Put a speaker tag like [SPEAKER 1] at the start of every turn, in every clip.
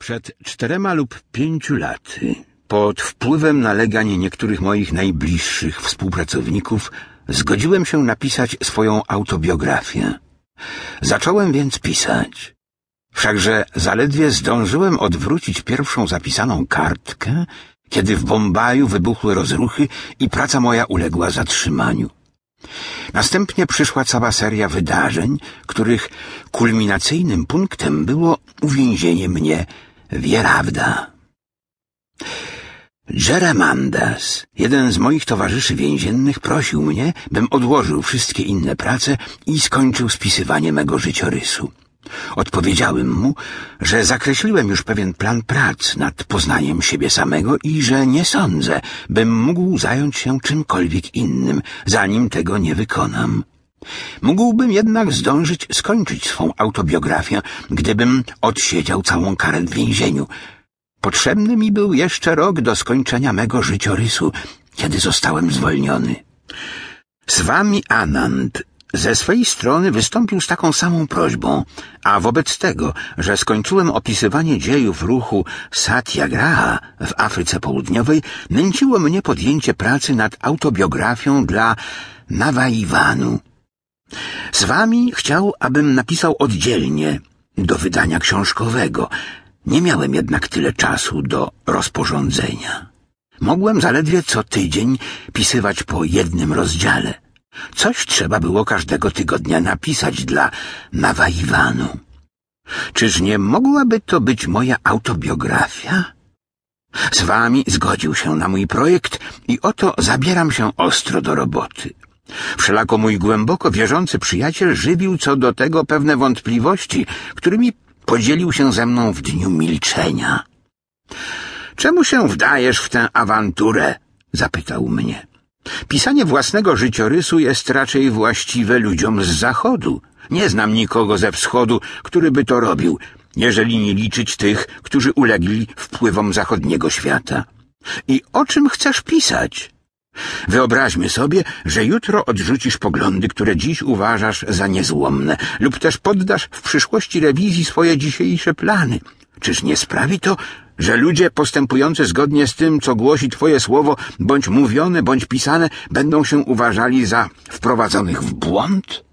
[SPEAKER 1] Przed czterema lub pięciu laty, pod wpływem nalegań niektórych moich najbliższych współpracowników, zgodziłem się napisać swoją autobiografię. Zacząłem więc pisać. Wszakże zaledwie zdążyłem odwrócić pierwszą zapisaną kartkę, kiedy w Bombaju wybuchły rozruchy i praca moja uległa zatrzymaniu. Następnie przyszła cała seria wydarzeń, których kulminacyjnym punktem było uwięzienie mnie Wierawda. Jeremandas, jeden z moich towarzyszy więziennych, prosił mnie, bym odłożył wszystkie inne prace i skończył spisywanie mego życiorysu. Odpowiedziałem mu, że zakreśliłem już pewien plan prac nad poznaniem siebie samego i że nie sądzę, bym mógł zająć się czymkolwiek innym, zanim tego nie wykonam. Mógłbym jednak zdążyć skończyć swą autobiografię, gdybym odsiedział całą karę w więzieniu. Potrzebny mi był jeszcze rok do skończenia mego życiorysu, kiedy zostałem zwolniony. Z wami Anand ze swej strony wystąpił z taką samą prośbą, a wobec tego, że skończyłem opisywanie dziejów ruchu Satyagraha w Afryce Południowej, nęciło mnie podjęcie pracy nad autobiografią dla Nawaiwanu. Z wami chciał, abym napisał oddzielnie, do wydania książkowego. Nie miałem jednak tyle czasu do rozporządzenia. Mogłem zaledwie co tydzień pisywać po jednym rozdziale. Coś trzeba było każdego tygodnia napisać dla Nawaiwanu. Czyż nie mogłaby to być moja autobiografia? Z wami zgodził się na mój projekt i oto zabieram się ostro do roboty. Wszelako mój głęboko wierzący przyjaciel żywił co do tego pewne wątpliwości, którymi podzielił się ze mną w dniu milczenia. Czemu się wdajesz w tę awanturę? zapytał mnie. Pisanie własnego życiorysu jest raczej właściwe ludziom z zachodu. Nie znam nikogo ze wschodu, który by to robił, jeżeli nie liczyć tych, którzy ulegli wpływom zachodniego świata. I o czym chcesz pisać? Wyobraźmy sobie, że jutro odrzucisz poglądy, które dziś uważasz za niezłomne, lub też poddasz w przyszłości rewizji swoje dzisiejsze plany. Czyż nie sprawi to, że ludzie postępujący zgodnie z tym, co głosi Twoje słowo, bądź mówione, bądź pisane, będą się uważali za wprowadzonych w błąd?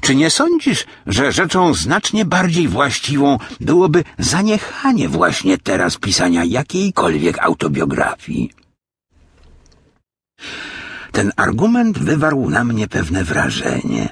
[SPEAKER 1] Czy nie sądzisz, że rzeczą znacznie bardziej właściwą byłoby zaniechanie właśnie teraz pisania jakiejkolwiek autobiografii? Ten argument wywarł na mnie pewne wrażenie,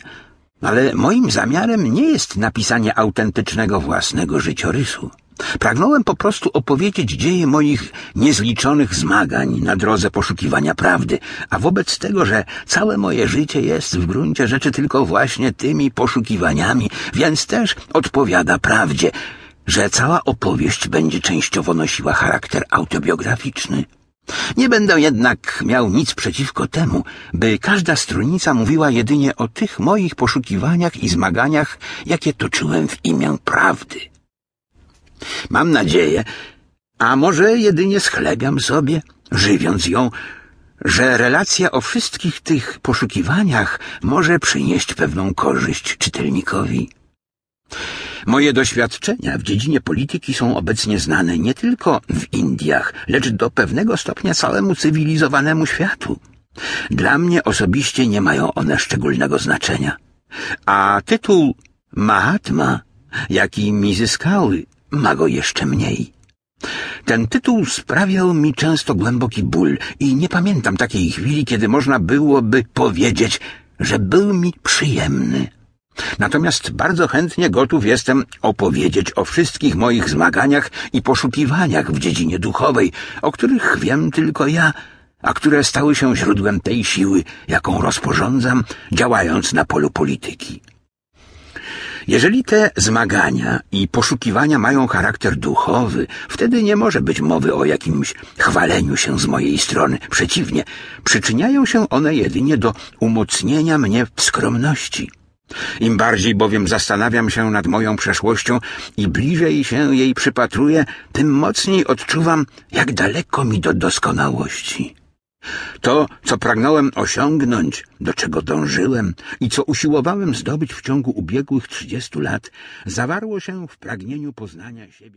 [SPEAKER 1] ale moim zamiarem nie jest napisanie autentycznego własnego życiorysu. Pragnąłem po prostu opowiedzieć dzieje moich niezliczonych zmagań na drodze poszukiwania prawdy, a wobec tego, że całe moje życie jest w gruncie rzeczy tylko właśnie tymi poszukiwaniami, więc też odpowiada prawdzie, że cała opowieść będzie częściowo nosiła charakter autobiograficzny. Nie będę jednak miał nic przeciwko temu, by każda stronica mówiła jedynie o tych moich poszukiwaniach i zmaganiach, jakie toczyłem w imię prawdy. Mam nadzieję, a może jedynie schlebiam sobie, żywiąc ją, że relacja o wszystkich tych poszukiwaniach może przynieść pewną korzyść czytelnikowi. Moje doświadczenia w dziedzinie polityki są obecnie znane nie tylko w Indiach, lecz do pewnego stopnia całemu cywilizowanemu światu. Dla mnie osobiście nie mają one szczególnego znaczenia. A tytuł Mahatma, jaki mi zyskały, ma go jeszcze mniej. Ten tytuł sprawiał mi często głęboki ból i nie pamiętam takiej chwili, kiedy można byłoby powiedzieć, że był mi przyjemny. Natomiast bardzo chętnie gotów jestem opowiedzieć o wszystkich moich zmaganiach i poszukiwaniach w dziedzinie duchowej, o których wiem tylko ja, a które stały się źródłem tej siły, jaką rozporządzam, działając na polu polityki. Jeżeli te zmagania i poszukiwania mają charakter duchowy, wtedy nie może być mowy o jakimś chwaleniu się z mojej strony. Przeciwnie, przyczyniają się one jedynie do umocnienia mnie w skromności. Im bardziej bowiem zastanawiam się nad moją przeszłością i bliżej się jej przypatruję, tym mocniej odczuwam, jak daleko mi do doskonałości. To, co pragnąłem osiągnąć, do czego dążyłem i co usiłowałem zdobyć w ciągu ubiegłych trzydziestu lat, zawarło się w pragnieniu poznania siebie.